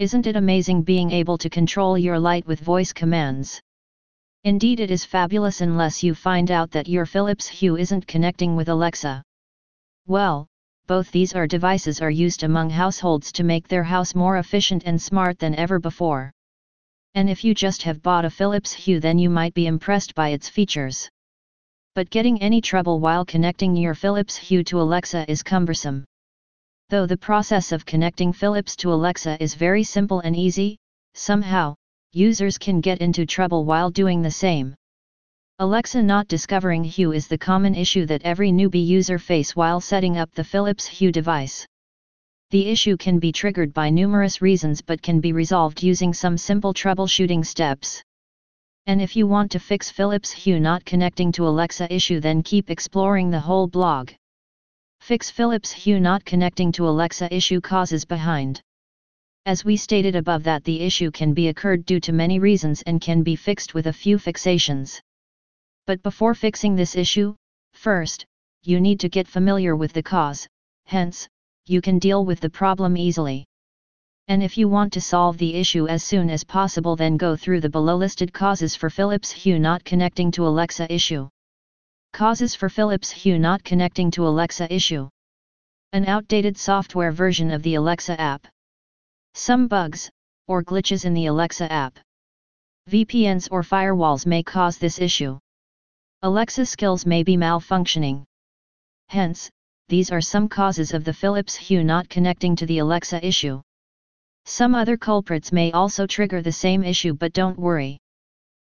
Isn't it amazing being able to control your light with voice commands? Indeed it is fabulous unless you find out that your Philips Hue isn't connecting with Alexa. Well, both these are devices are used among households to make their house more efficient and smart than ever before. And if you just have bought a Philips Hue then you might be impressed by its features. But getting any trouble while connecting your Philips Hue to Alexa is cumbersome. Though the process of connecting Philips to Alexa is very simple and easy, somehow, users can get into trouble while doing the same. Alexa not discovering Hue is the common issue that every newbie user face while setting up the Philips Hue device. The issue can be triggered by numerous reasons but can be resolved using some simple troubleshooting steps. And if you want to fix Philips Hue not connecting to Alexa issue then keep exploring the whole blog. Fix Philips Hue not connecting to Alexa issue causes behind. As we stated above that the issue can be occurred due to many reasons and can be fixed with a few fixations. But before fixing this issue, first, you need to get familiar with the cause, hence, you can deal with the problem easily. And if you want to solve the issue as soon as possible then go through the below listed causes for Philips Hue not connecting to Alexa issue. Causes for Philips Hue not connecting to Alexa issue. An outdated software version of the Alexa app. Some bugs, or glitches in the Alexa app. VPNs or firewalls may cause this issue. Alexa skills may be malfunctioning. Hence, these are some causes of the Philips Hue not connecting to the Alexa issue. Some other culprits may also trigger the same issue but don't worry.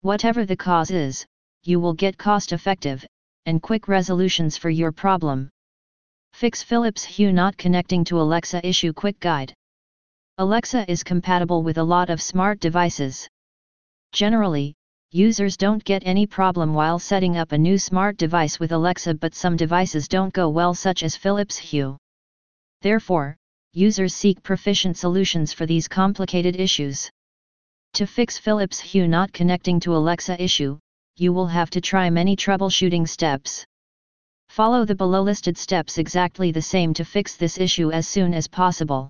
Whatever the cause is, you will get cost-effective, and quick resolutions for your problem. Fix Philips Hue not connecting to Alexa issue quick guide. Alexa is compatible with a lot of smart devices. Generally, users don't get any problem while setting up a new smart device with Alexa but some devices don't go well such as Philips Hue. Therefore, users seek proficient solutions for these complicated issues. To fix Philips Hue not connecting to Alexa issue, you will have to try many troubleshooting steps. Follow the below listed steps exactly the same to fix this issue as soon as possible.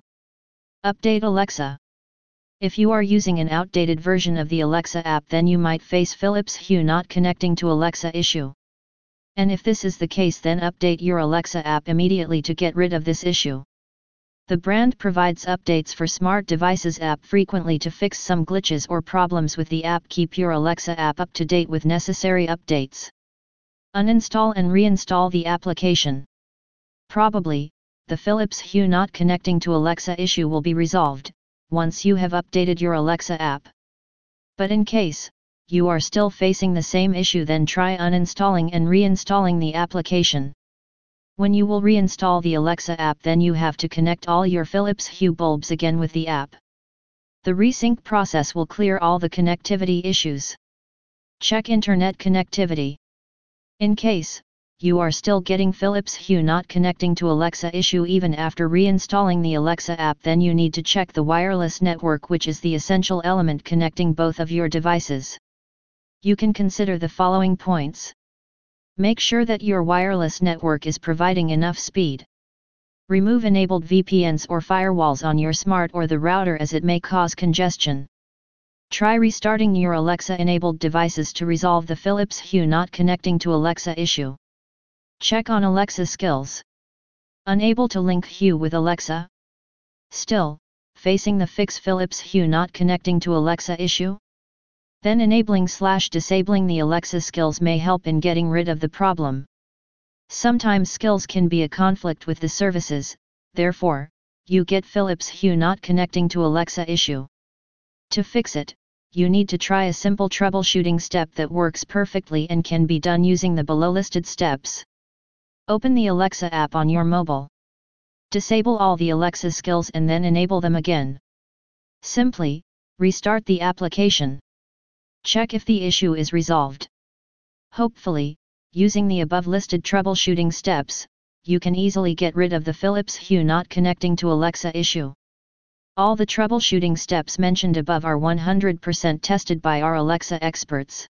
Update Alexa. If you are using an outdated version of the Alexa app then you might face Philips Hue not connecting to Alexa issue. And if this is the case then update your Alexa app immediately to get rid of this issue. The brand provides updates for smart devices app frequently to fix some glitches or problems with the app. Keep your Alexa app up to date with necessary updates. Uninstall and reinstall the application. Probably, the Philips Hue not connecting to Alexa issue will be resolved, once you have updated your Alexa app. But in case, you are still facing the same issue then try uninstalling and reinstalling the application. When you will reinstall the Alexa app then you have to connect all your Philips Hue bulbs again with the app. The resync process will clear all the connectivity issues. Check internet connectivity. In case, you are still getting Philips Hue not connecting to Alexa issue even after reinstalling the Alexa app then you need to check the wireless network which is the essential element connecting both of your devices. You can consider the following points. Make sure that your wireless network is providing enough speed. Remove enabled VPNs or firewalls on your smart or the router as it may cause congestion. Try restarting your Alexa-enabled devices to resolve the Philips Hue not connecting to Alexa issue. Check on Alexa skills. Unable to link Hue with Alexa? Still, facing the fix Philips Hue not connecting to Alexa issue? Then enabling slash disabling the Alexa skills may help in getting rid of the problem. Sometimes skills can be a conflict with the services, therefore, you get Philips Hue not connecting to Alexa issue. To fix it, you need to try a simple troubleshooting step that works perfectly and can be done using the below listed steps. Open the Alexa app on your mobile. Disable all the Alexa skills and then enable them again. Simply, restart the application. Check if the issue is resolved. Hopefully, using the above listed troubleshooting steps, you can easily get rid of the Philips Hue not connecting to Alexa issue. All the troubleshooting steps mentioned above are 100% tested by our Alexa experts.